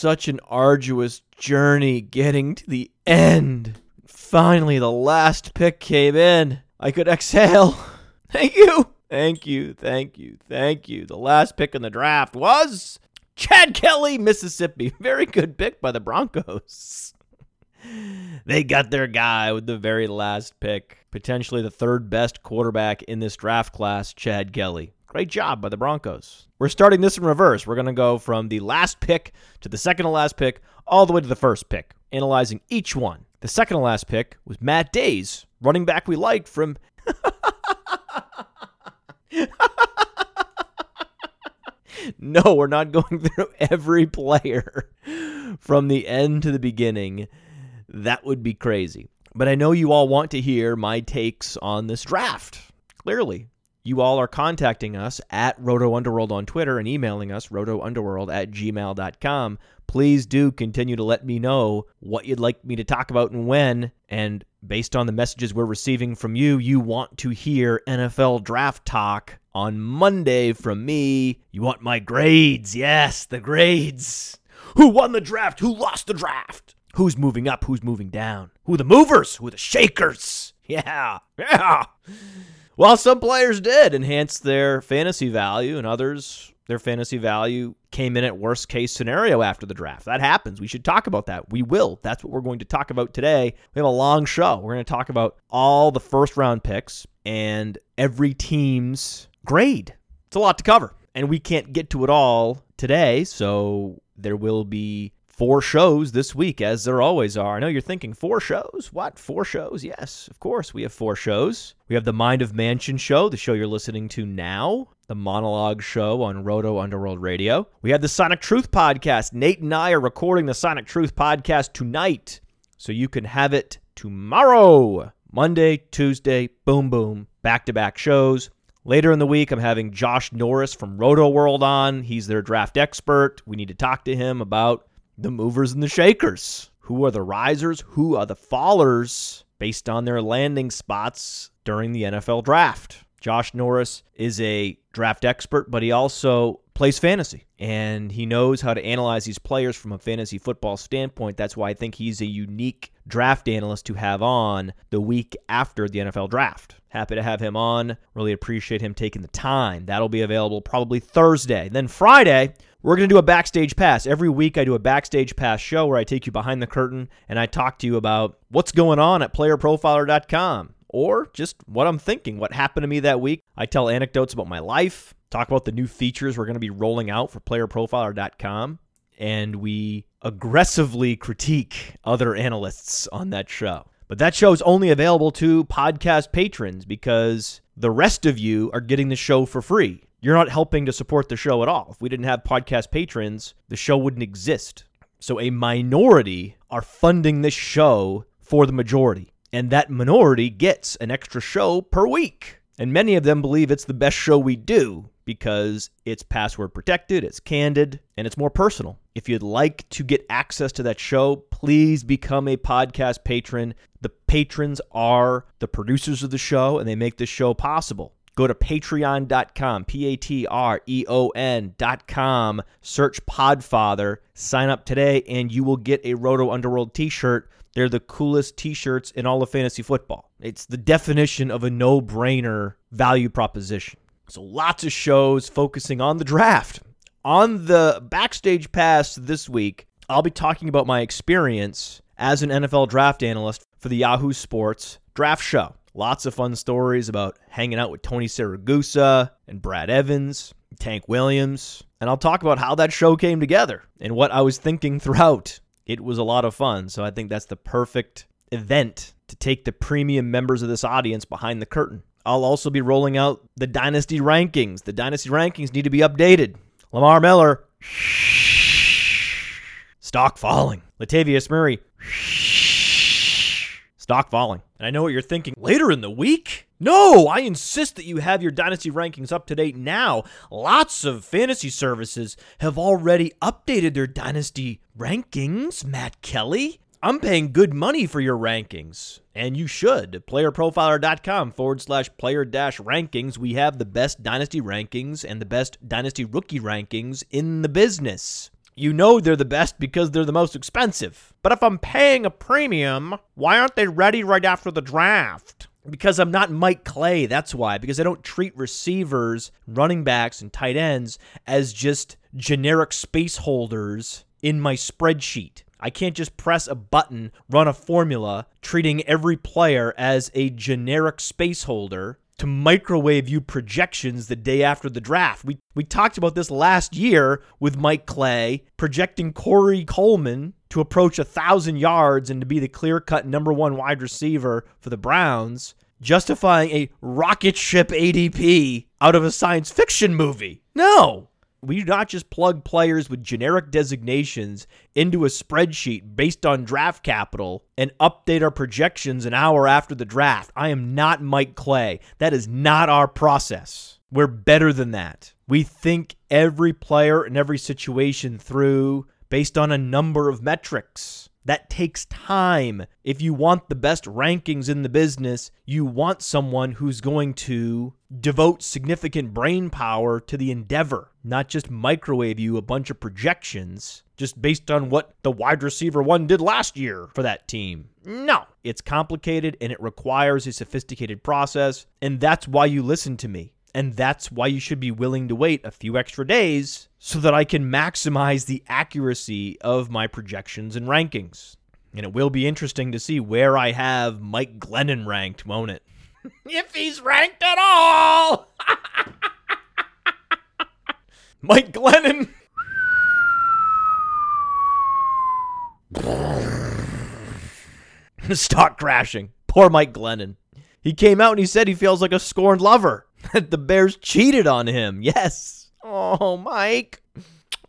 such an arduous journey getting to the end. Finally, the last pick came in. I could exhale. Thank you. Thank you. Thank you. Thank you. The last pick in the draft was Chad Kelly, Mississippi. Very good pick by the Broncos. they got their guy with the very last pick. Potentially the third best quarterback in this draft class, Chad Kelly. Great job by the Broncos. We're starting this in reverse. We're going to go from the last pick to the second to last pick, all the way to the first pick, analyzing each one. The second to last pick was Matt Days, running back we liked from. no, we're not going through every player from the end to the beginning. That would be crazy. But I know you all want to hear my takes on this draft. Clearly, you all are contacting us at Roto Underworld on Twitter and emailing us, rotounderworld at gmail.com. Please do continue to let me know what you'd like me to talk about and when. And based on the messages we're receiving from you, you want to hear NFL draft talk on Monday from me. You want my grades. Yes, the grades. Who won the draft? Who lost the draft? Who's moving up? Who's moving down? Who the movers? Who the shakers? Yeah, yeah. Well, some players did enhance their fantasy value, and others, their fantasy value came in at worst case scenario after the draft. That happens. We should talk about that. We will. That's what we're going to talk about today. We have a long show. We're going to talk about all the first round picks and every team's grade. It's a lot to cover, and we can't get to it all today, so there will be four shows this week, as there always are. I know you're thinking, four shows? What? Four shows? Yes, of course, we have four shows. We have the Mind of Mansion show, the show you're listening to now, the monologue show on Roto Underworld Radio. We have the Sonic Truth podcast. Nate and I are recording the Sonic Truth podcast tonight, so you can have it tomorrow. Monday, Tuesday, boom, boom, back to back shows. Later in the week, I'm having Josh Norris from Rotoworld on. He's their draft expert. We need to talk to him about the movers and the shakers. Who are the risers? Who are the fallers based on their landing spots during the NFL draft? Josh Norris is a draft expert, but he also plays fantasy and he knows how to analyze these players from a fantasy football standpoint. That's why I think he's a unique draft analyst to have on the week after the NFL draft. Happy to have him on. Really appreciate him taking the time. That'll be available probably Thursday. Then Friday, we're going to do a backstage pass. Every week, I do a backstage pass show where I take you behind the curtain and I talk to you about what's going on at playerprofiler.com or just what I'm thinking, what happened to me that week. I tell anecdotes about my life, talk about the new features we're going to be rolling out for playerprofiler.com, and we aggressively critique other analysts on that show. But that show is only available to podcast patrons because the rest of you are getting the show for free. You're not helping to support the show at all. If we didn't have podcast patrons, the show wouldn't exist. So a minority are funding this show for the majority. And that minority gets an extra show per week. And many of them believe it's the best show we do because it's password protected, it's candid, and it's more personal. If you'd like to get access to that show, please become a podcast patron. The patrons are the producers of the show and they make this show possible. Go to patreon.com, P A T R E O N.com, search Podfather, sign up today, and you will get a Roto Underworld t shirt. They're the coolest t shirts in all of fantasy football. It's the definition of a no brainer value proposition. So, lots of shows focusing on the draft. On the backstage pass this week, I'll be talking about my experience as an NFL draft analyst for the Yahoo Sports draft show. Lots of fun stories about hanging out with Tony Siragusa and Brad Evans, Tank Williams, and I'll talk about how that show came together and what I was thinking throughout. It was a lot of fun, so I think that's the perfect event to take the premium members of this audience behind the curtain. I'll also be rolling out the dynasty rankings. The dynasty rankings need to be updated. Lamar Miller, stock falling. Latavius Murray, stock falling. And I know what you're thinking. Later in the week? No, I insist that you have your dynasty rankings up to date now. Lots of fantasy services have already updated their dynasty rankings, Matt Kelley. I'm paying good money for your rankings, and you should. PlayerProfiler.com forward slash player dash rankings. We have the best dynasty rankings and the best dynasty rookie rankings in the business. You know they're the best because they're the most expensive. But if I'm paying a premium, why aren't they ready right after the draft? Because I'm not Mike Clay, that's why. Because I don't treat receivers, running backs, and tight ends as just generic space holders in my spreadsheet. I can't just press a button, run a formula, treating every player as a generic space holder to microwave you projections the day after the draft. We we talked about this last year with Mike Clay projecting Corey Coleman to approach a thousand yards and to be the clear-cut number one wide receiver for the Browns, justifying a rocket ship ADP out of a science fiction movie. No, we do not just plug players with generic designations into a spreadsheet based on draft capital and update our projections an hour after the draft. I am not Mike Clay. That is not our process. We're better than that. We think every player and every situation through based on a number of metrics. That takes time. If you want the best rankings in the business, you want someone who's going to devote significant brain power to the endeavor, not just microwave you a bunch of projections just based on what the wide receiver one did last year for that team. No, it's complicated and it requires a sophisticated process, and that's why you listen to me. And that's why you should be willing to wait a few extra days so that I can maximize the accuracy of my projections and rankings. And it will be interesting to see where I have Mike Glennon ranked, won't it? if he's ranked at all! Mike Glennon! Stock crashing. Poor Mike Glennon. He came out and he said he feels like a scorned lover. That the Bears cheated on him. Yes. Oh, Mike.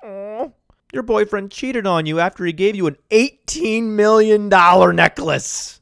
Oh, your boyfriend cheated on you after he gave you an $18 million necklace.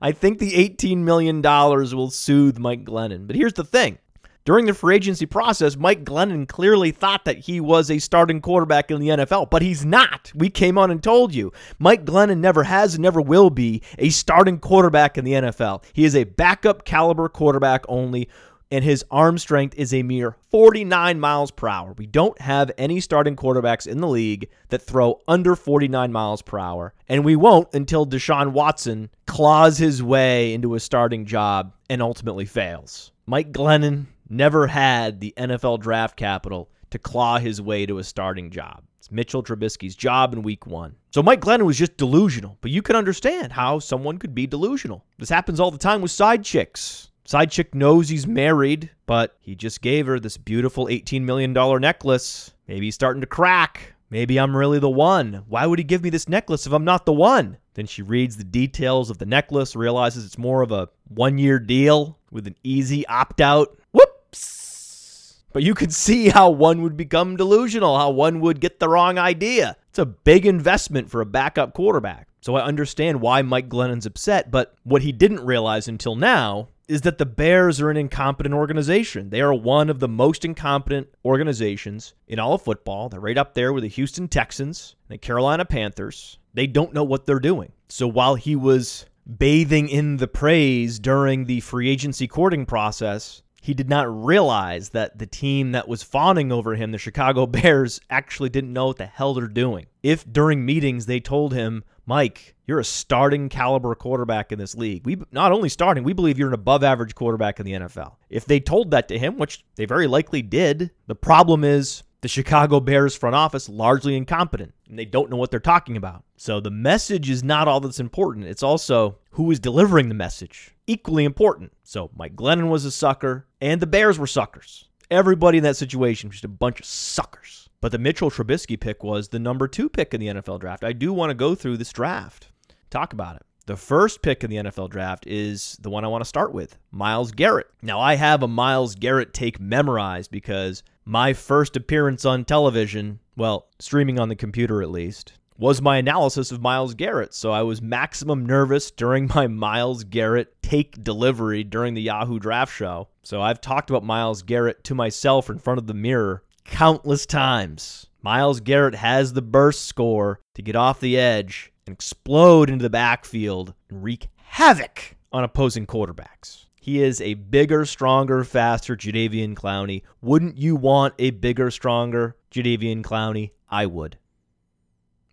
I think the $18 million will soothe Mike Glennon. But here's the thing during the free agency process, Mike Glennon clearly thought that he was a starting quarterback in the NFL, but he's not. We came on and told you. Mike Glennon never has and never will be a starting quarterback in the NFL. He is a backup caliber quarterback only, and his arm strength is a mere 49 miles per hour. We don't have any starting quarterbacks in the league that throw under 49 miles per hour, and we won't until Deshaun Watson claws his way into a starting job and ultimately fails. Mike Glennon never had the NFL draft capital to claw his way to a starting job. It's Mitchell Trubisky's job in week one. So Mike Glennon was just delusional, but you can understand how someone could be delusional. This happens all the time with side chicks. Side chick knows he's married, but he just gave her this beautiful $18 million necklace. Maybe he's starting to crack. Maybe I'm really the one. Why would he give me this necklace if I'm not the one? Then she reads the details of the necklace, realizes it's more of a one year deal with an easy opt out. Whoops! But you can see how one would become delusional, how one would get the wrong idea. It's a big investment for a backup quarterback. So I understand why Mike Glennon's upset, but what he didn't realize until now is that the Bears are an incompetent organization. They are one of the most incompetent organizations in all of football. They're right up there with the Houston Texans and the Carolina Panthers. They don't know what they're doing. So while he was bathing in the praise during the free agency courting process, he did not realize that the team that was fawning over him, the Chicago Bears, actually didn't know what the hell they're doing. If during meetings they told him, Mike, you're a starting caliber quarterback in this league. We not only starting, we believe you're an above average quarterback in the NFL. If they told that to him, which they very likely did, the problem is the Chicago Bears front office largely incompetent and they don't know what they're talking about. So the message is not all that's important. It's also who is delivering the message. Equally important. So Mike Glennon was a sucker and the Bears were suckers. Everybody in that situation was just a bunch of suckers. But the Mitchell Trubisky pick was the number two pick in the NFL draft. I do want to go through this draft, talk about it. The first pick in the NFL draft is the one I want to start with Myles Garrett. Now, I have a Myles Garrett take memorized because my first appearance on television, well, streaming on the computer at least, was my analysis of Myles Garrett. So I was maximum nervous during my Myles Garrett take delivery during the Yahoo Draft Show. So I've talked about Myles Garrett to myself in front of the mirror countless times. Myles Garrett has the burst score to get off the edge and explode into the backfield and wreak havoc on opposing quarterbacks. He is a bigger, stronger, faster Jadeveon Clowney. Wouldn't you want a bigger, stronger Jadeveon Clowney? I would.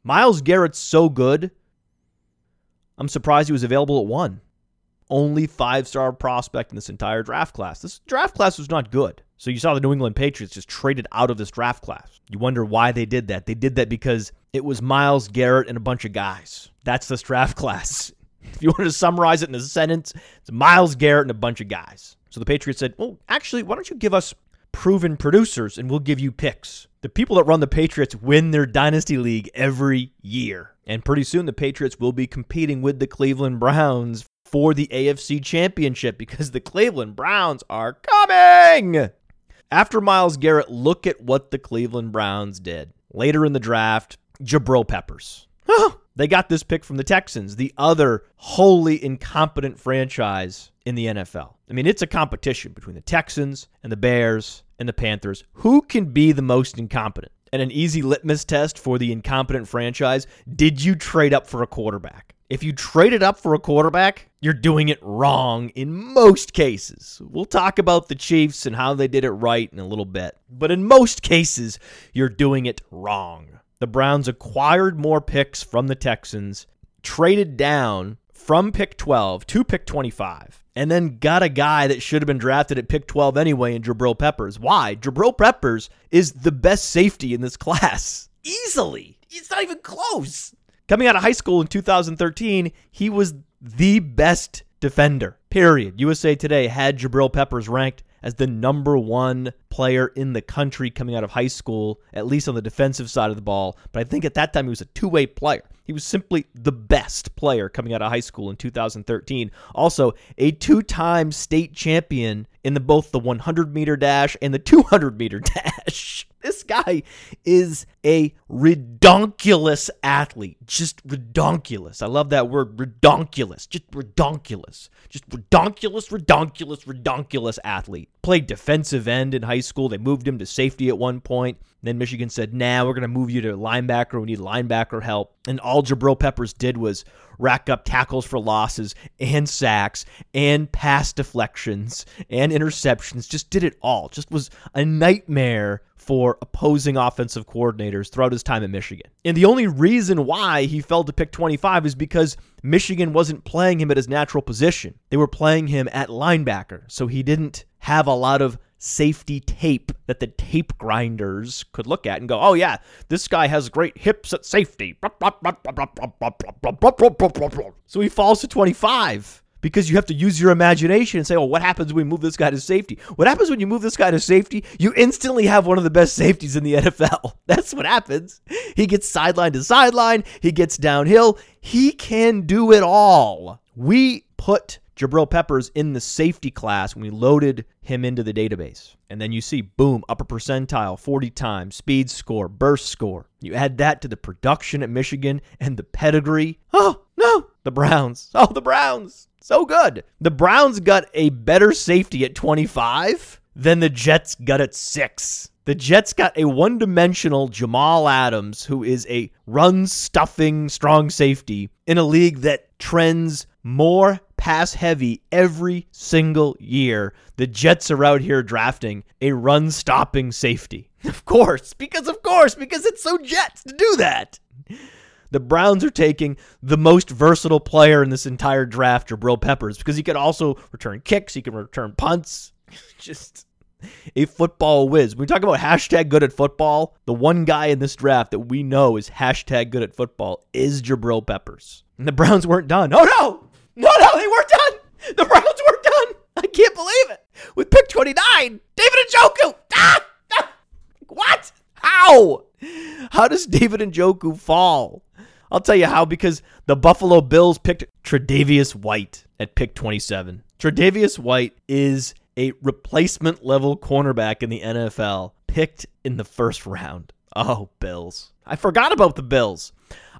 Myles Garrett's so good. I'm surprised he was available at one. Only five star prospect in this entire draft class. This draft class was not good. So you saw the New England Patriots just traded out of this draft class. You wonder why they did that. They did that because it was Myles Garrett and a bunch of guys. That's this draft class. If you want to summarize it in a sentence, it's Myles Garrett and a bunch of guys. So the Patriots said, well, actually, why don't you give us proven producers and we'll give you picks? The people that run the Patriots win their dynasty league every year. And pretty soon the Patriots will be competing with the Cleveland Browns for the AFC Championship because the Cleveland Browns are coming. After Myles Garrett, look at what the Cleveland Browns did. Later in the draft, Jabril Peppers. They got this pick from the Texans, the other wholly incompetent franchise in the NFL. I mean, it's a competition between the Texans and the Bears and the Panthers. Who can be the most incompetent? And an easy litmus test for the incompetent franchise did you trade up for a quarterback? If you traded up for a quarterback, you're doing it wrong in most cases. We'll talk about the Chiefs and how they did it right in a little bit. But in most cases, you're doing it wrong the Browns acquired more picks from the Texans, traded down from pick 12 to pick 25, and then got a guy that should have been drafted at pick 12 anyway in Jabril Peppers. Why? Jabril Peppers is the best safety in this class. Easily. It's not even close. Coming out of high school in 2013, he was the best defender. Period. USA Today had Jabril Peppers ranked as the number one player in the country coming out of high school, at least on the defensive side of the ball. But I think at that time he was a two way player. He was simply the best player coming out of high school in 2013. Also, a two time state champion in the, both the 100 meter dash and the 200 meter dash. Guy is a redonkulous athlete. Just redonkulous. I love that word, redonkulous. Just redonkulous. Just redonkulous, redonkulous, redonkulous athlete. Played defensive end in high school. They moved him to safety at one point. Then Michigan said, nah, we're going to move you to linebacker. We need linebacker help. And all Jabril Peppers did was rack up tackles for losses and sacks and pass deflections and interceptions. Just did it all. Just was a nightmare for opposing offensive coordinators throughout his time at Michigan. And the only reason why he fell to pick 25 is because Michigan wasn't playing him at his natural position. They were playing him at linebacker. So he didn't have a lot of safety tape that the tape grinders could look at and go, oh, yeah, this guy has great hips at safety. So he falls to 25 because you have to use your imagination and say, oh, what happens when we move this guy to safety? What happens when you move this guy to safety? You instantly have one of the best safeties in the NFL. That's what happens. He gets sideline to sideline, he gets downhill. He can do it all. We put Jabril Peppers in the safety class when we loaded him into the database. And then you see, boom, upper percentile, 40 times, speed score, burst score. You add that to the production at Michigan and the pedigree. Oh, no, the Browns. Oh, the Browns. So good. The Browns got a better safety at 25 than the Jets got at six. The Jets got a one dimensional Jamal Adams, who is a run stuffing strong safety in a league that trends more pass heavy every single year. The Jets are out here drafting a run stopping safety. Of course, because of course, because it's so Jets to do that. The Browns are taking the most versatile player in this entire draft, Jabril Peppers, because he can also return kicks, he can return punts. Just a football whiz. When we talk about hashtag good at football, the one guy in this draft that we know is hashtag good at football is Jabril Peppers. And the Browns weren't done. Oh no! No, no, they weren't done. The Browns weren't done. I can't believe it. With pick 29, David Njoku. Ah! ah! What? How? How does David Njoku fall? I'll tell you how because the Buffalo Bills picked Tre'Davious White at pick 27. Tre'Davious White is a replacement level cornerback in the NFL picked in the first round. Oh, Bills. I forgot about the Bills.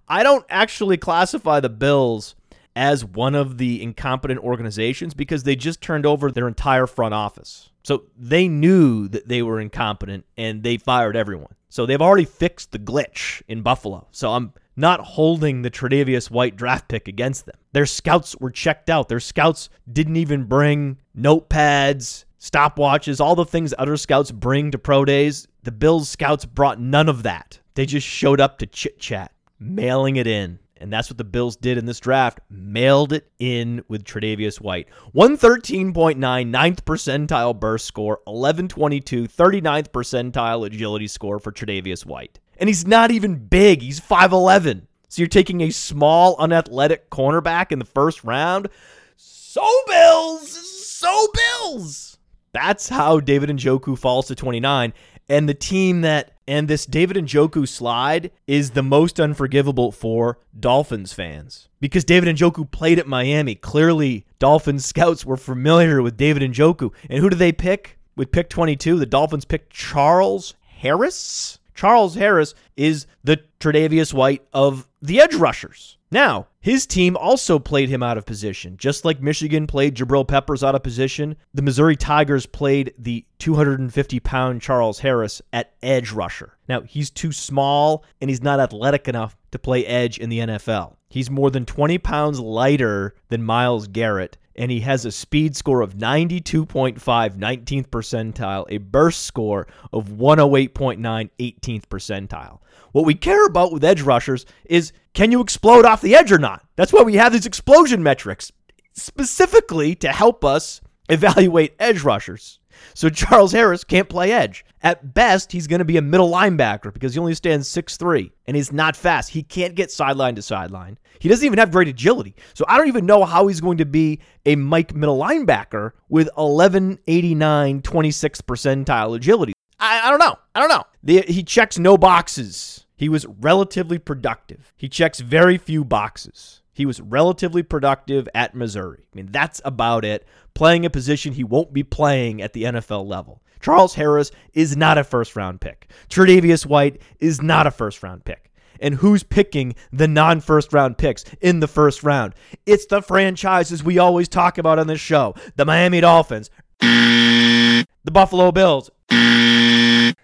I don't actually classify the Bills as one of the incompetent organizations because they just turned over their entire front office. So they knew that they were incompetent and they fired everyone. So they've already fixed the glitch in Buffalo. So I'm not holding the Tre'Davious White draft pick against them. Their scouts were checked out. Their scouts didn't even bring notepads, stopwatches, all the things other scouts bring to pro days. The Bills scouts brought none of that. They just showed up to chit chat, mailing it in. And that's what the Bills did in this draft. Mailed it in with Tre'Davious White. 113.9, ninth percentile burst score, 1122, 39th percentile agility score for Tre'Davious White. And he's not even big. He's 5'11. So you're taking a small, unathletic cornerback in the first round? So Bills! So Bills! That's how David Njoku falls to 29. And the team that and this David Njoku slide is the most unforgivable for Dolphins fans because David Njoku played at Miami. Clearly, Dolphins scouts were familiar with David Njoku. And who do they pick? With pick 22, the Dolphins picked Charles Harris. Charles Harris is the Tre'Davious White of the edge rushers. Now, his team also played him out of position. Just like Michigan played Jabril Peppers out of position, the Missouri Tigers played the 250 pound Charles Harris at edge rusher. Now, he's too small and he's not athletic enough to play edge in the NFL. He's more than 20 pounds lighter than Myles Garrett, and he has a speed score of 92.5, 19th percentile, a burst score of 108.9, 18th percentile. What we care about with edge rushers is can you explode off the edge or not? That's why we have these explosion metrics, specifically to help us evaluate edge rushers. So Charles Harris can't play edge. At best, he's going to be a middle linebacker because he only stands 6'3 and he's not fast. He can't get sideline to sideline. He doesn't even have great agility. So I don't even know how he's going to be a Mike middle linebacker with 1189 26th percentile agility. I, I don't know. I don't know. The, he checks no boxes. He was relatively productive. He checks very few boxes. He was relatively productive at Missouri. I mean, that's about it. Playing a position he won't be playing at the NFL level. Charles Harris is not a first round pick. Tre'Davious White is not a first round pick. And who's picking the non first round picks in the first round? It's the franchises we always talk about on this show the Miami Dolphins, the Buffalo Bills,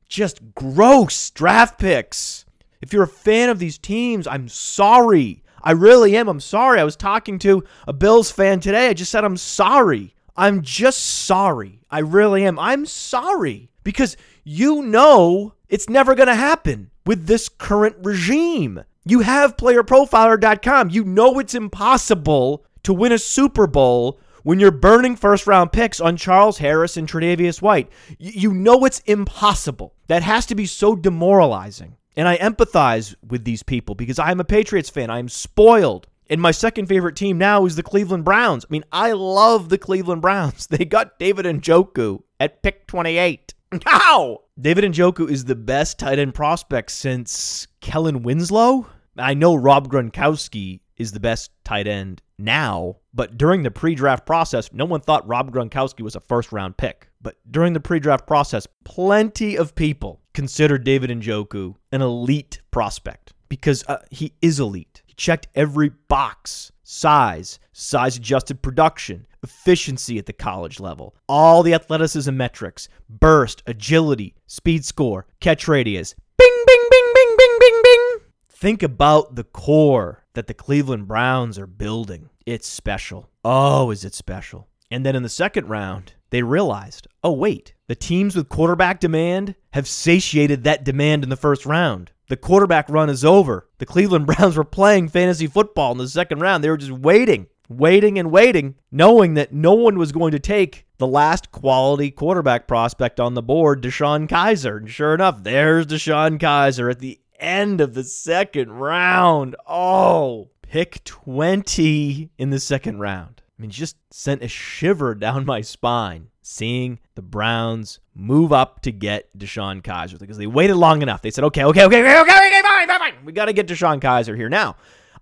just gross draft picks. If you're a fan of these teams, I'm sorry. I really am. I'm sorry. I was talking to a Bills fan today. I just said, I'm sorry. I'm just sorry. I really am. I'm sorry because you know it's never going to happen with this current regime. You have playerprofiler.com. You know it's impossible to win a Super Bowl when you're burning first round picks on Charles Harris and Tre'Davious White. You know it's impossible. That has to be so demoralizing. And I empathize with these people because I'm a Patriots fan. I'm spoiled. And my second favorite team now is the Cleveland Browns. I mean, I love the Cleveland Browns. They got David and Njoku at pick 28. How? David and Njoku is the best tight end prospect since Kellen Winslow. I know Rob Gronkowski is the best tight end now, but during the pre draft process, no one thought Rob Gronkowski was a first round pick. But during the pre draft process, plenty of people considered David Njoku an elite prospect because uh, he is elite. He checked every box size, size adjusted production, efficiency at the college level, all the athleticism metrics, burst, agility, speed score, catch radius. Bing, bing, bing, bing, bing, bing, bing. Think about the core that the Cleveland Browns are building. It's special. Oh, is it special? And then in the second round, they realized, oh, wait, the teams with quarterback demand have satiated that demand in the first round. The quarterback run is over. The Cleveland Browns were playing fantasy football in the second round. They were just waiting, waiting, and waiting, knowing that no one was going to take the last quality quarterback prospect on the board, DeShone Kizer. And sure enough, there's DeShone Kizer at the end of the second round. Oh, pick 20 in the second round. I mean, just sent a shiver down my spine seeing the Browns move up to get DeShone Kizer because they waited long enough. They said, okay, okay, okay, okay, okay, okay, fine, fine, fine. We got to get DeShone Kizer here. Now,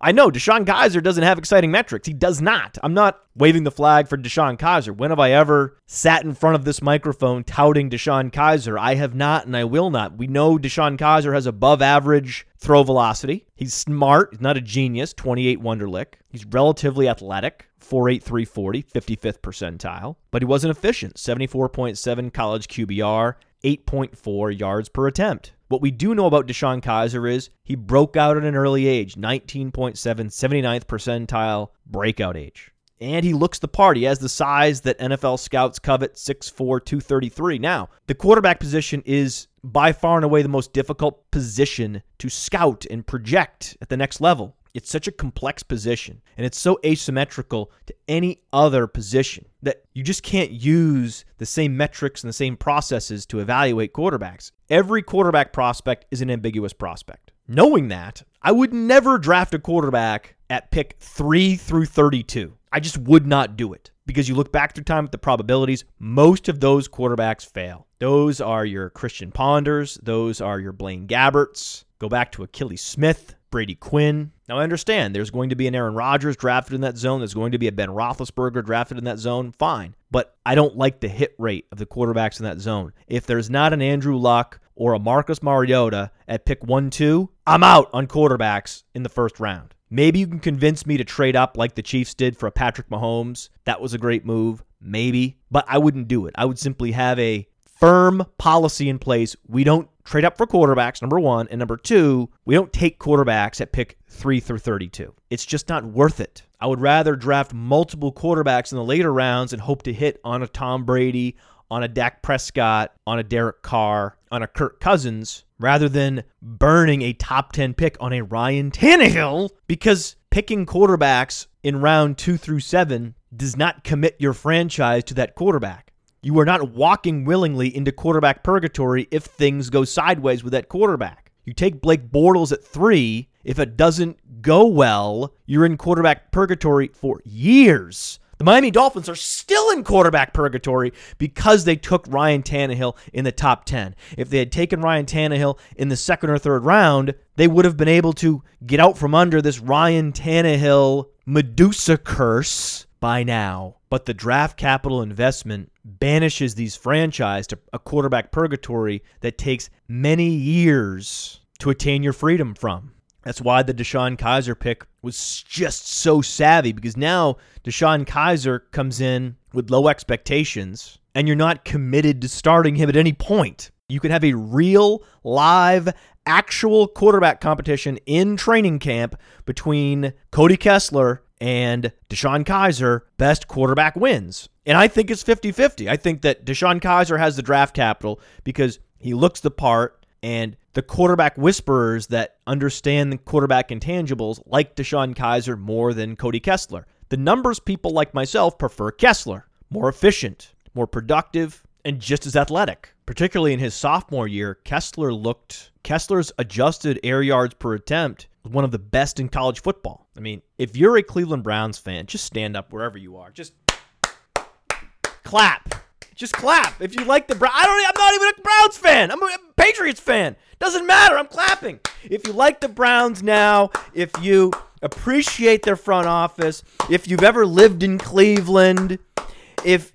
I know DeShone Kizer doesn't have exciting metrics. He does not. I'm not waving the flag for DeShone Kizer. When have I ever sat in front of this microphone touting DeShone Kizer? I have not, and I will not. We know DeShone Kizer has above average throw velocity. He's smart. He's not a genius. 28 Wonderlic. He's relatively athletic. 48340, 55th percentile. But he wasn't efficient. 74.7 college QBR, 8.4 yards per attempt. What we do know about DeShone Kizer is he broke out at an early age 19.7, 79th percentile breakout age. And he looks the part. He has the size that NFL scouts covet 6'4, 233. Now, the quarterback position is by far and away the most difficult position to scout and project at the next level. It's such a complex position and it's so asymmetrical to any other position that you just can't use the same metrics and the same processes to evaluate quarterbacks. Every quarterback prospect is an ambiguous prospect. Knowing that, I would never draft a quarterback at pick 3 through 32. I just would not do it because you look back through time at the probabilities, most of those quarterbacks fail. Those are your Christian Ponders, those are your Blaine Gabberts. Go back to Akili Smith, Brady Quinn. Now, I understand there's going to be an Aaron Rodgers drafted in that zone. There's going to be a Ben Roethlisberger drafted in that zone. Fine. But I don't like the hit rate of the quarterbacks in that zone. If there's not an Andrew Luck or a Marcus Mariota at pick 1 2, I'm out on quarterbacks in the first round. Maybe you can convince me to trade up like the Chiefs did for a Patrick Mahomes. That was a great move. Maybe. But I wouldn't do it. I would simply have a firm policy in place. We don't trade up for quarterbacks, number one. And number two, we don't take quarterbacks at pick three through 32. It's just not worth it. I would rather draft multiple quarterbacks in the later rounds and hope to hit on a Tom Brady, on a Dak Prescott, on a Derek Carr, on a Kirk Cousins, rather than burning a top 10 pick on a Ryan Tannehill because picking quarterbacks in round two through seven does not commit your franchise to that quarterback. You are not walking willingly into quarterback purgatory if things go sideways with that quarterback. You take Blake Bortles at three. If it doesn't go well, you're in quarterback purgatory for years. The Miami Dolphins are still in quarterback purgatory because they took Ryan Tannehill in the top 10. If they had taken Ryan Tannehill in the second or third round, they would have been able to get out from under this Ryan Tannehill Medusa curse by now. But the draft capital investment banishes these franchise to a quarterback purgatory that takes many years to attain your freedom from. That's why the DeShone Kizer pick was just so savvy because now DeShone Kizer comes in with low expectations and you're not committed to starting him at any point. You can have a real, live, actual quarterback competition in training camp between Cody Kessler and DeShone Kizer, best quarterback wins. And I think it's 50 50. I think that DeShone Kizer has the draft capital because he looks the part and the quarterback whisperers that understand the quarterback intangibles like DeShone Kizer more than Cody Kessler. The numbers people like myself prefer Kessler. More efficient, more productive, and just as athletic. Particularly in his sophomore year, Kessler looked Kessler's adjusted air yards per attempt one of the best in college football. I mean, if you're a Cleveland Browns fan, just stand up wherever you are. Just clap. Just clap. If you like the Browns, I don't I'm not even a Browns fan. I'm a Patriots fan. Doesn't matter. I'm clapping. If you like the Browns now, if you appreciate their front office, if you've ever lived in Cleveland, if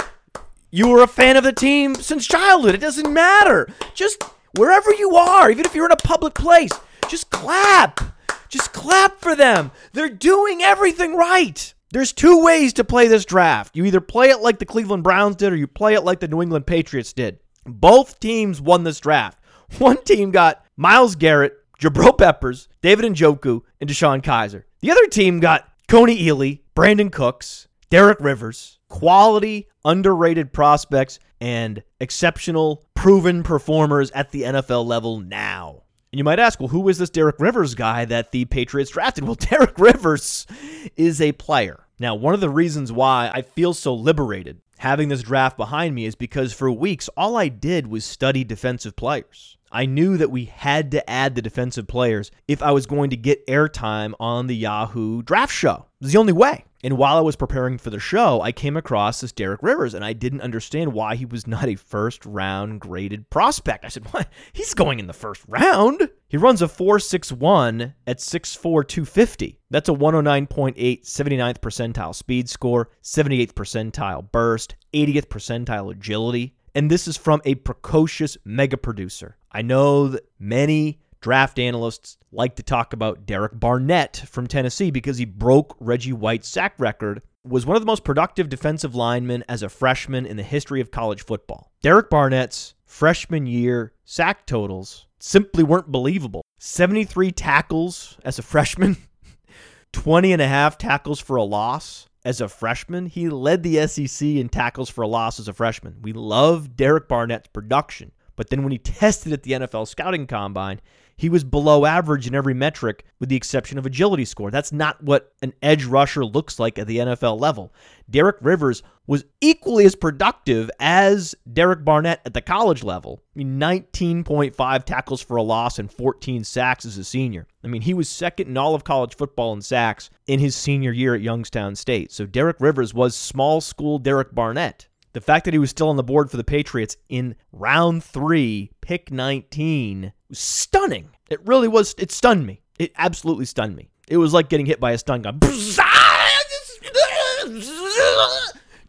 you were a fan of the team since childhood, it doesn't matter. Just wherever you are, even if you're in a public place, just clap. Just clap for them. They're doing everything right. There's two ways to play this draft. You either play it like the Cleveland Browns did or you play it like the New England Patriots did. Both teams won this draft. One team got Myles Garrett, Jabril Peppers, David Njoku, and DeShone Kizer. The other team got Kony Ealy, Brandin Cooks, Derek Rivers, quality, underrated prospects, and exceptional, proven performers at the NFL level now. And you might ask, well, who is this Derek Rivers guy that the Patriots drafted? Well, Derek Rivers is a player. Now, one of the reasons why I feel so liberated having this draft behind me is because for weeks, all I did was study defensive players. I knew that we had to add the defensive players if I was going to get airtime on the Yahoo draft show. It was the only way. And while I was preparing for the show, I came across this Derek Rivers, and I didn't understand why he was not a first round graded prospect. I said, What? He's going in the first round. He runs a 4.61 at 6'4, 250. That's a 109.8 79th percentile speed score, 78th percentile burst, 80th percentile agility. And this is from a precocious mega producer. I know that many draft analysts like to talk about Derek Barnett from Tennessee because he broke Reggie White's sack record, was one of the most productive defensive linemen as a freshman in the history of college football. Derek Barnett's freshman year sack totals simply weren't believable. 73 tackles as a freshman, 20 and a half tackles for a loss as a freshman. He led the SEC in tackles for a loss as a freshman. We love Derek Barnett's production, but then when he tested at the NFL scouting combine, he was below average in every metric with the exception of agility score. That's not what an edge rusher looks like at the NFL level. Derek Rivers was equally as productive as Derek Barnett at the college level. I mean, 19.5 tackles for a loss and 14 sacks as a senior. I mean, he was second in all of college football in sacks in his senior year at Youngstown State. So Derek Rivers was small school Derek Barnett. The fact that he was still on the board for the Patriots in round three, pick 19, was stunning. It really was. It stunned me. It absolutely stunned me. It was like getting hit by a stun gun.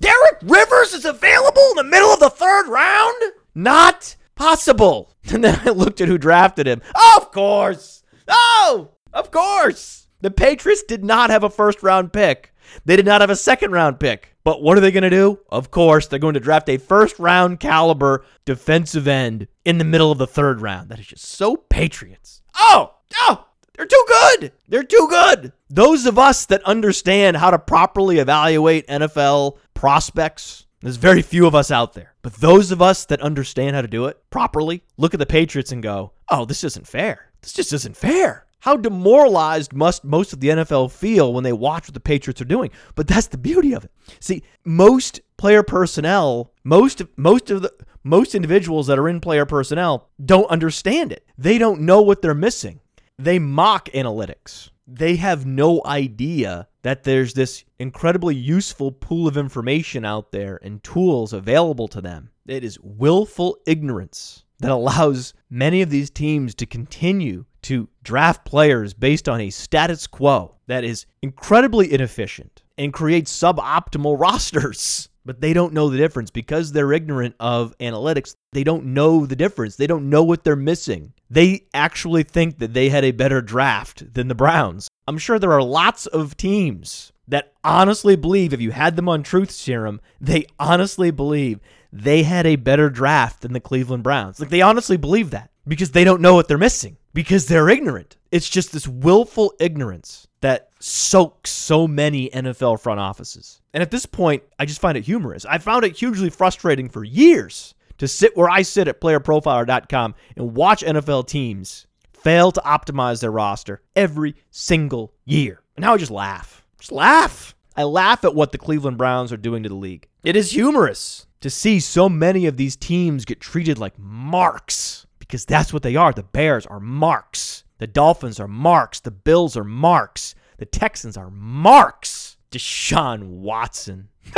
Derek Rivers is available in the middle of the third round? Not possible. And then I looked at who drafted him. Of course. Oh, of course. The Patriots did not have a first round pick. They did not have a second round pick. But what are they going to do? Of course, they're going to draft a first round caliber defensive end in the middle of the third round. That is just so Patriots. Oh, oh, they're too good. They're too good. Those of us that understand how to properly evaluate NFL prospects, there's very few of us out there. But those of us that understand how to do it properly look at the Patriots and go, oh, this isn't fair. This just isn't fair. How demoralized must most of the NFL feel when they watch what the Patriots are doing? But that's the beauty of it. See, most player personnel, most most of the most individuals that are in player personnel don't understand it. They don't know what they're missing. They mock analytics. They have no idea that there's this incredibly useful pool of information out there and tools available to them. It is willful ignorance that allows many of these teams to continue to draft players based on a status quo that is incredibly inefficient and creates suboptimal rosters. But they don't know the difference because they're ignorant of analytics. They don't know the difference. They don't know what they're missing. They actually think that they had a better draft than the Browns. I'm sure there are lots of teams that honestly believe, if you had them on truth serum, they honestly believe they had a better draft than the Cleveland Browns. Like they honestly believe that because they don't know what they're missing because they're ignorant. It's just this willful ignorance that soaks so many NFL front offices. And at this point, I just find it humorous. I found it hugely frustrating for years to sit where I sit at playerprofiler.com and watch NFL teams fail to optimize their roster every single year. And now I just laugh. Just laugh. I laugh at what the Cleveland Browns are doing to the league. It is humorous to see so many of these teams get treated like marks because that's what they are. The Bears are marks. The Dolphins are marks. The Bills are marks. The Texans are marks. Deshaun Watson. they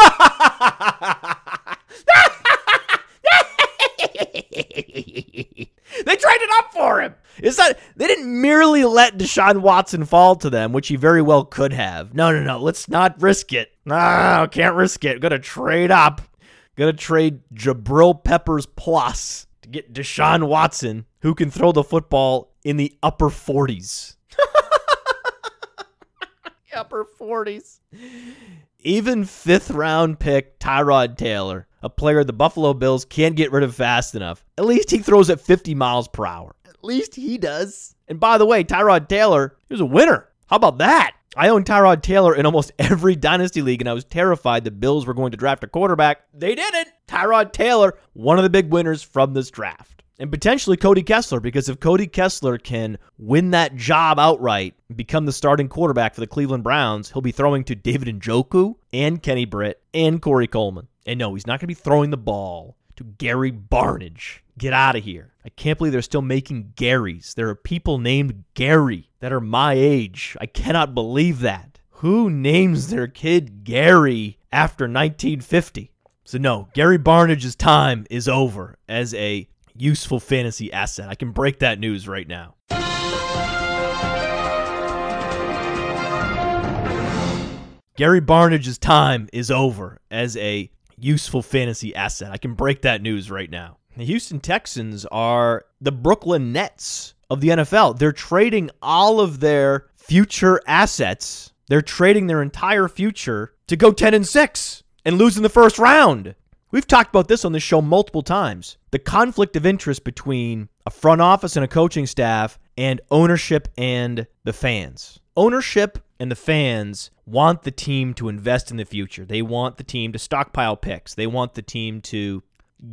traded up for him. It's not they didn't merely let Deshaun Watson fall to them, which he very well could have. No, no, no. Let's not risk it. No, can't risk it. Gonna trade up. Gonna trade Jabril Peppers plus to get Deshaun Watson, who can throw the football in the upper 40s. upper 40s. Even fifth round pick Tyrod Taylor, a player the Buffalo Bills can't get rid of fast enough. At least he throws at 50 miles per hour. At least he does. And by the way, Tyrod Taylor, he was a winner. How about that? I own Tyrod Taylor in almost every dynasty league, and I was terrified the Bills were going to draft a quarterback. They didn't. Tyrod Taylor, one of the big winners from this draft. And potentially Cody Kessler, because if Cody Kessler can win that job outright and become the starting quarterback for the Cleveland Browns, he'll be throwing to David Njoku and Kenny Britt and Corey Coleman. And no, he's not going to be throwing the ball to Gary Barnidge. Get out of here. I can't believe they're still making Garys. There are people named Gary that are my age. I cannot believe that. Who names their kid Gary after 1950? So, no, Gary Barnidge's time is over as a useful fantasy asset. I can break that news right now. Gary Barnidge's time is over as a useful fantasy asset. I can break that news right now. The Houston Texans are the Brooklyn Nets of the NFL. They're trading all of their future assets. They're trading their entire future to go 10 and 6 and lose in the first round. We've talked about this on this show multiple times. The conflict of interest between a front office and a coaching staff and ownership and the fans. Ownership and the fans want the team to invest in the future. They want the team to stockpile picks. They want the team to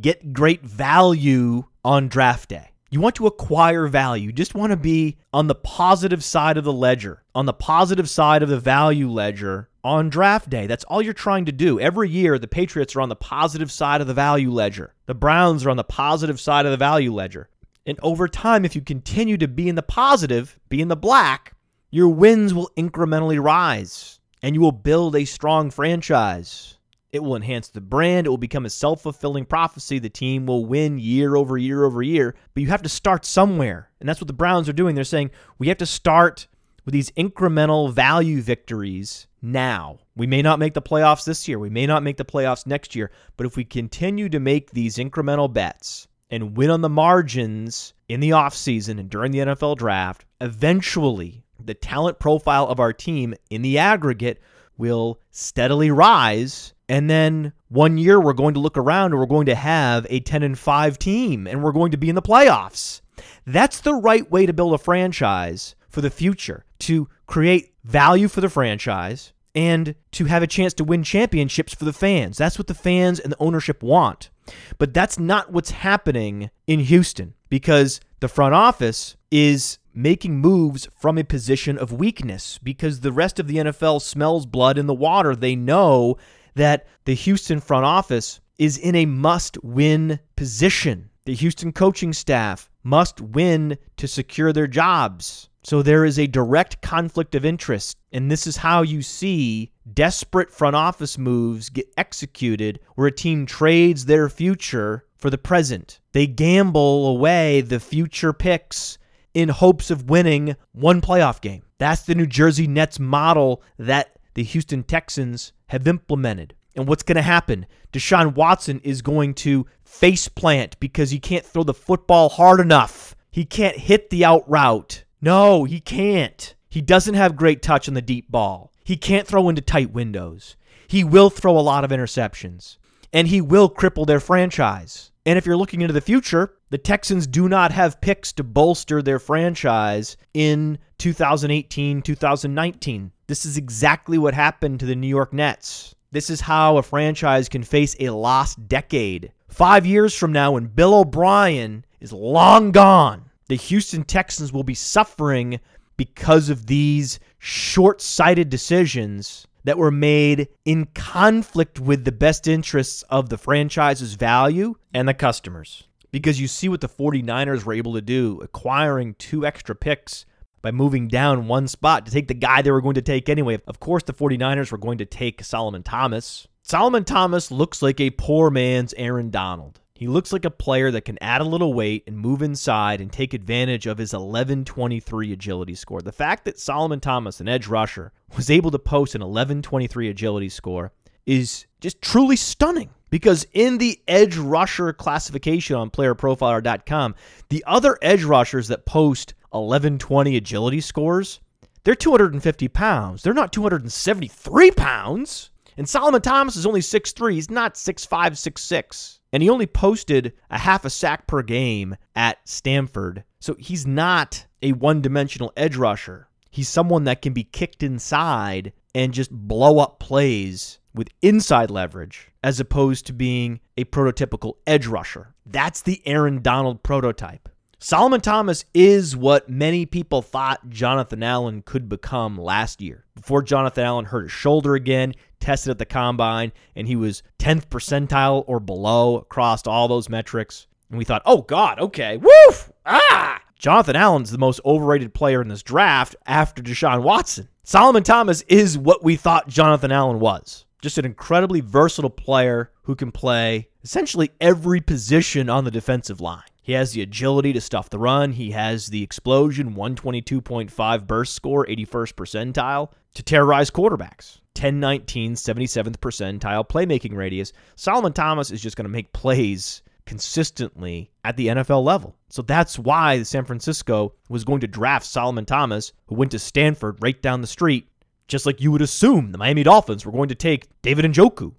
get great value on draft day. You want to acquire value. You just want to be on the positive side of the ledger, on the positive side of the value ledger on draft day. That's all you're trying to do. Every year, the Patriots are on the positive side of the value ledger. The Browns are on the positive side of the value ledger. And over time, if you continue to be in the positive, be in the black, your wins will incrementally rise and you will build a strong franchise. It will enhance the brand. It will become a self fulfilling prophecy. The team will win year over year over year, but you have to start somewhere. And that's what the Browns are doing. They're saying we have to start with these incremental value victories now. We may not make the playoffs this year. We may not make the playoffs next year. But if we continue to make these incremental bets and win on the margins in the offseason and during the NFL draft, eventually the talent profile of our team in the aggregate will steadily rise. And then one year we're going to look around and we're going to have a 10 and 5 team and we're going to be in the playoffs. That's the right way to build a franchise for the future to create value for the franchise and to have a chance to win championships for the fans. That's what the fans and the ownership want. But that's not what's happening in Houston because the front office is making moves from a position of weakness because the rest of the NFL smells blood in the water. They know that the Houston front office is in a must win position. The Houston coaching staff must win to secure their jobs. So there is a direct conflict of interest. And this is how you see desperate front office moves get executed where a team trades their future for the present. They gamble away the future picks in hopes of winning one playoff game. That's the New Jersey Nets model that the Houston Texans have implemented. And what's going to happen? Deshaun Watson is going to face plant because he can't throw the football hard enough. He can't hit the out route. No, he can't. He doesn't have great touch on the deep ball. He can't throw into tight windows. He will throw a lot of interceptions. And he will cripple their franchise. And if you're looking into the future, the Texans do not have picks to bolster their franchise in 2018, 2019. This is exactly what happened to the New York Nets. This is how a franchise can face a lost decade. Five years from now, when Bill O'Brien is long gone, the Houston Texans will be suffering because of these short sighted decisions that were made in conflict with the best interests of the franchise's value and the customers. Because you see what the 49ers were able to do, acquiring two extra picks by moving down one spot to take the guy they were going to take anyway. Of course, the 49ers were going to take Solomon Thomas. Solomon Thomas looks like a poor man's Aaron Donald. He looks like a player that can add a little weight and move inside and take advantage of his 1123 agility score. The fact that Solomon Thomas, an edge rusher, was able to post an 1123 agility score is just truly stunning because in the edge rusher classification on playerprofiler.com, the other edge rushers that post 1120 agility scores, they're 250 pounds. They're not 273 pounds. And Solomon Thomas is only 6'3. He's not 6'5, 6'6 and he only posted a half a sack per game at Stanford. So he's not a one dimensional edge rusher. He's someone that can be kicked inside and just blow up plays with inside leverage as opposed to being a prototypical edge rusher. That's the Aaron Donald prototype. Solomon Thomas is what many people thought Jonathan Allen could become last year. Before Jonathan Allen hurt his shoulder again, tested at the combine, and he was 10th percentile or below across all those metrics. And we thought, oh God, okay, woof, ah. Jonathan Allen's the most overrated player in this draft after Deshaun Watson. Solomon Thomas is what we thought Jonathan Allen was. Just an incredibly versatile player who can play essentially every position on the defensive line. He has the agility to stuff the run. He has the explosion, 122.5 burst score, 81st percentile, to terrorize quarterbacks. 1019, 77th percentile playmaking radius. Solomon Thomas is just going to make plays consistently at the NFL level. So that's why San Francisco was going to draft Solomon Thomas, who went to Stanford right down the street, just like you would assume the Miami Dolphins were going to take David and Njoku.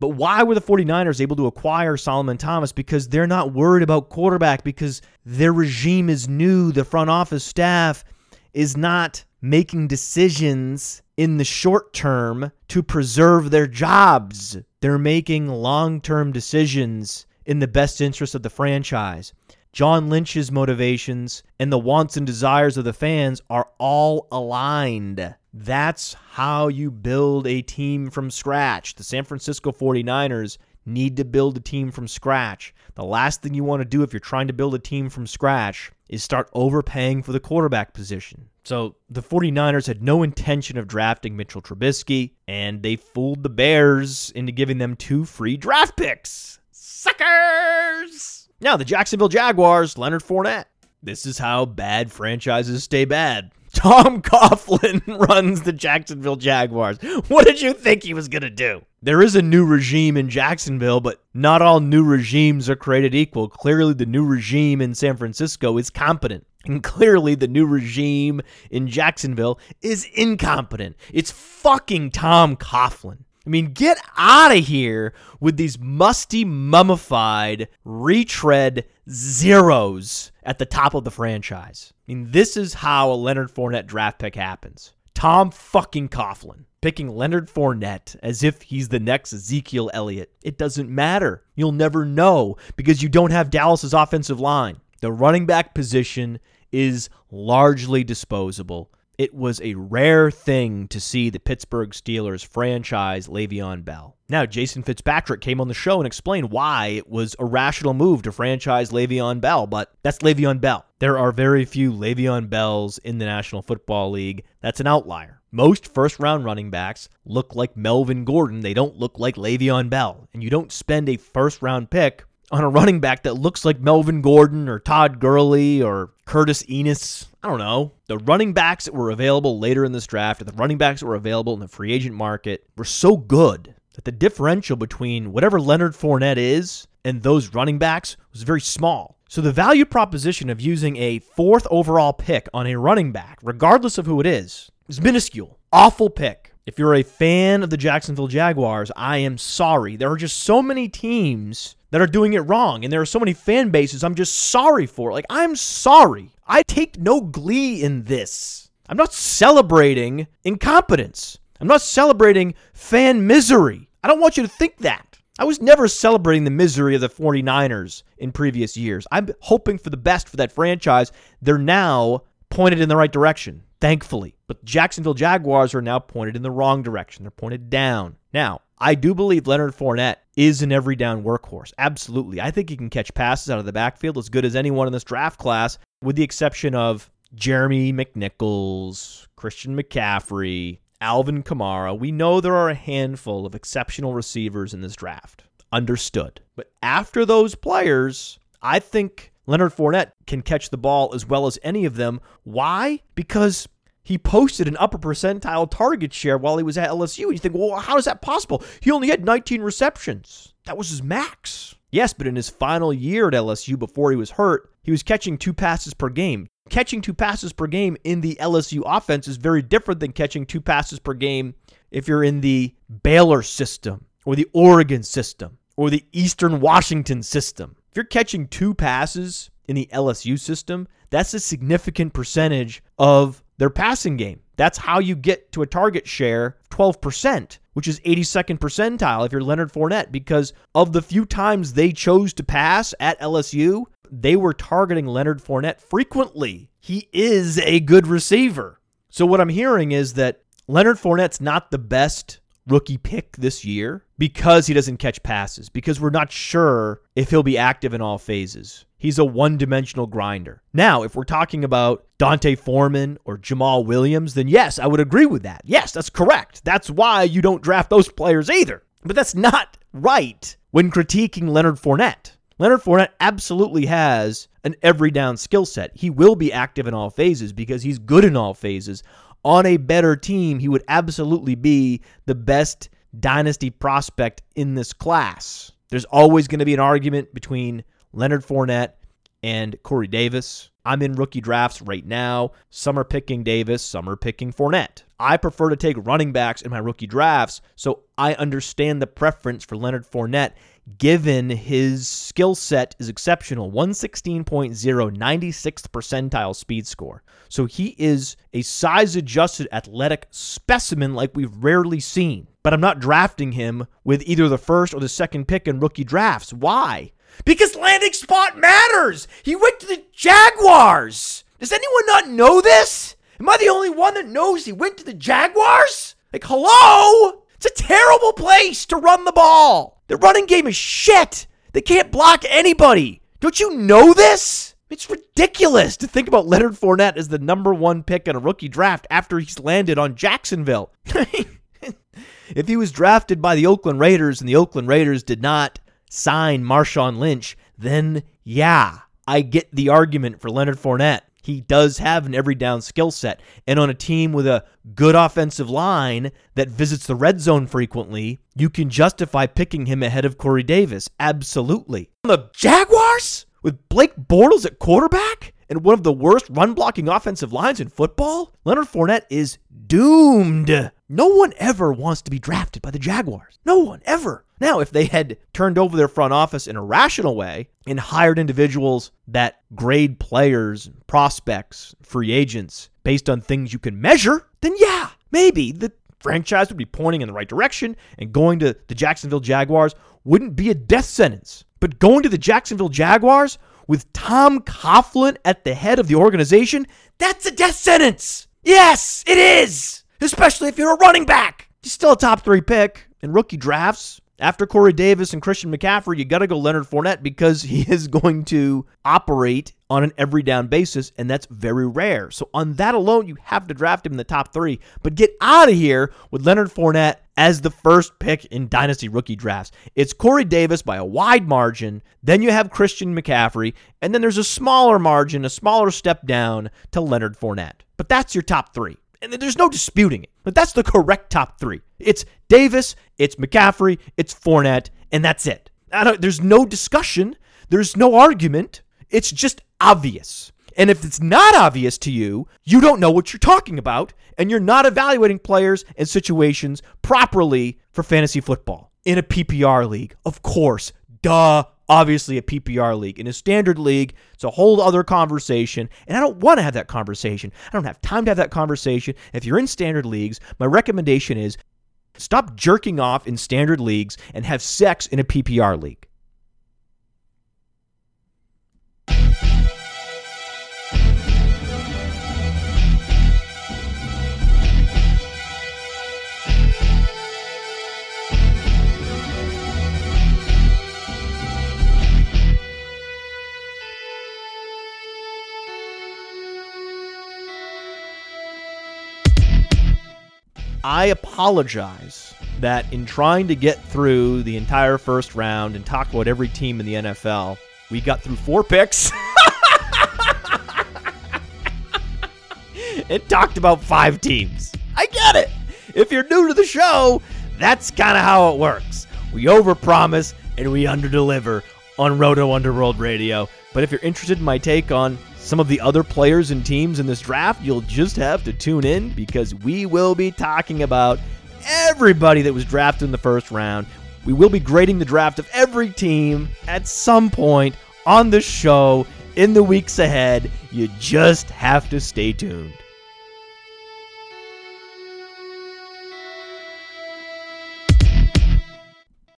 But why were the 49ers able to acquire Solomon Thomas? Because they're not worried about quarterback, because their regime is new. The front office staff is not making decisions in the short term to preserve their jobs. They're making long term decisions in the best interest of the franchise. John Lynch's motivations and the wants and desires of the fans are all aligned. That's how you build a team from scratch. The San Francisco 49ers need to build a team from scratch. The last thing you want to do if you're trying to build a team from scratch is start overpaying for the quarterback position. So the 49ers had no intention of drafting Mitchell Trubisky, and they fooled the Bears into giving them two free draft picks. Suckers! Now, the Jacksonville Jaguars, Leonard Fournette. This is how bad franchises stay bad. Tom Coughlin runs the Jacksonville Jaguars. What did you think he was going to do? There is a new regime in Jacksonville, but not all new regimes are created equal. Clearly, the new regime in San Francisco is competent. And clearly, the new regime in Jacksonville is incompetent. It's fucking Tom Coughlin. I mean, get out of here with these musty, mummified, retread zeros at the top of the franchise. I mean, this is how a Leonard Fournette draft pick happens. Tom fucking Coughlin picking Leonard Fournette as if he's the next Ezekiel Elliott. It doesn't matter. You'll never know because you don't have Dallas's offensive line. The running back position is largely disposable it was a rare thing to see the Pittsburgh Steelers franchise Le'Veon Bell. Now, Jason Fitzpatrick came on the show and explained why it was a rational move to franchise Le'Veon Bell, but that's Le'Veon Bell. There are very few Le'Veon Bells in the National Football League. That's an outlier. Most first round running backs look like Melvin Gordon. They don't look like Le'Veon Bell. And you don't spend a first round pick on a running back that looks like Melvin Gordon or Todd Gurley or Curtis Enis. I don't know. The running backs that were available later in this draft, the running backs that were available in the free agent market, were so good that the differential between whatever Leonard Fournette is and those running backs was very small. So the value proposition of using a fourth overall pick on a running back, regardless of who it is, is minuscule. Awful pick. If you're a fan of the Jacksonville Jaguars, I am sorry. There are just so many teams that are doing it wrong. And there are so many fan bases I'm just sorry for. Like, I'm sorry. I take no glee in this. I'm not celebrating incompetence. I'm not celebrating fan misery. I don't want you to think that. I was never celebrating the misery of the 49ers in previous years. I'm hoping for the best for that franchise. They're now pointed in the right direction, thankfully. But Jacksonville Jaguars are now pointed in the wrong direction. They're pointed down. Now, I do believe Leonard Fournette is an every down workhorse. Absolutely. I think he can catch passes out of the backfield as good as anyone in this draft class, with the exception of Jeremy McNichols, Christian McCaffrey, Alvin Kamara. We know there are a handful of exceptional receivers in this draft. Understood. But after those players, I think Leonard Fournette can catch the ball as well as any of them. Why? Because he posted an upper percentile target share while he was at LSU. You think, well, how is that possible? He only had 19 receptions. That was his max. Yes, but in his final year at LSU before he was hurt, he was catching two passes per game. Catching two passes per game in the LSU offense is very different than catching two passes per game if you're in the Baylor system or the Oregon system or the Eastern Washington system. If you're catching two passes in the LSU system, that's a significant percentage of their passing game. That's how you get to a target share 12%, which is 82nd percentile if you're Leonard Fournette, because of the few times they chose to pass at LSU, they were targeting Leonard Fournette frequently. He is a good receiver. So, what I'm hearing is that Leonard Fournette's not the best rookie pick this year because he doesn't catch passes, because we're not sure if he'll be active in all phases. He's a one dimensional grinder. Now, if we're talking about D'Onta Foreman or Jamaal Williams, then yes, I would agree with that. Yes, that's correct. That's why you don't draft those players either. But that's not right when critiquing Leonard Fournette. Leonard Fournette absolutely has an every down skill set. He will be active in all phases because he's good in all phases. On a better team, he would absolutely be the best dynasty prospect in this class. There's always going to be an argument between Leonard Fournette and Corey Davis. I'm in rookie drafts right now. Some are picking Davis, some are picking Fournette. I prefer to take running backs in my rookie drafts, so I understand the preference for Leonard Fournette given his skill set is exceptional 116.0, 96th percentile speed score. So he is a size adjusted athletic specimen like we've rarely seen. But I'm not drafting him with either the first or the second pick in rookie drafts. Why? Because landing spot matters. He went to the Jaguars. Does anyone not know this? Am I the only one that knows he went to the Jaguars? Like, hello? It's a terrible place to run the ball. The running game is shit. They can't block anybody. Don't you know this? It's ridiculous to think about Leonard Fournette as the number one pick in a rookie draft after he's landed on Jacksonville. if he was drafted by the Oakland Raiders and the Oakland Raiders did not sign Marshawn Lynch, then yeah, I get the argument for Leonard Fournette. He does have an every down skill set. And on a team with a good offensive line that visits the red zone frequently, you can justify picking him ahead of Corey Davis. Absolutely. The Jaguars? With Blake Bortles at quarterback? And one of the worst run blocking offensive lines in football? Leonard Fournette is doomed. No one ever wants to be drafted by the Jaguars. No one ever. Now, if they had turned over their front office in a rational way and hired individuals that grade players, prospects, free agents based on things you can measure, then yeah, maybe the franchise would be pointing in the right direction and going to the Jacksonville Jaguars wouldn't be a death sentence. But going to the Jacksonville Jaguars with Tom Coughlin at the head of the organization, that's a death sentence. Yes, it is especially if you're a running back. He's still a top three pick in rookie drafts. After Corey Davis and Christian McCaffrey, you got to go Leonard Fournette because he is going to operate on an every down basis, and that's very rare. So, on that alone, you have to draft him in the top three. But get out of here with Leonard Fournette as the first pick in Dynasty rookie drafts. It's Corey Davis by a wide margin. Then you have Christian McCaffrey, and then there's a smaller margin, a smaller step down to Leonard Fournette. But that's your top three and there's no disputing it. But that's the correct top three. It's Davis, it's McCaffrey, it's Fournette, and that's it. there's no discussion. There's no argument. It's just obvious. And if it's not obvious to you, you don't know what you're talking about, and you're not evaluating players and situations properly for fantasy football. In a PPR league, of course, duh, obviously a PPR league. In a standard league, it's a whole other conversation. And I don't want to have that conversation. I don't have time to have that conversation. If you're in standard leagues, my recommendation is stop jerking off in standard leagues and have sex in a PPR league. I apologize that in trying to get through the entire first round and talk about every team in the NFL, we got through four picks. and talked about five teams. I get it. If you're new to the show, that's kind of how it works. We overpromise and we underdeliver on Roto Underworld Radio. But if you're interested in my take on some of the other players and teams in this draft, you'll just have to tune in because we will be talking about everybody that was drafted in the first round. We will be grading the draft of every team at some point on the show in the weeks ahead. You just have to stay tuned.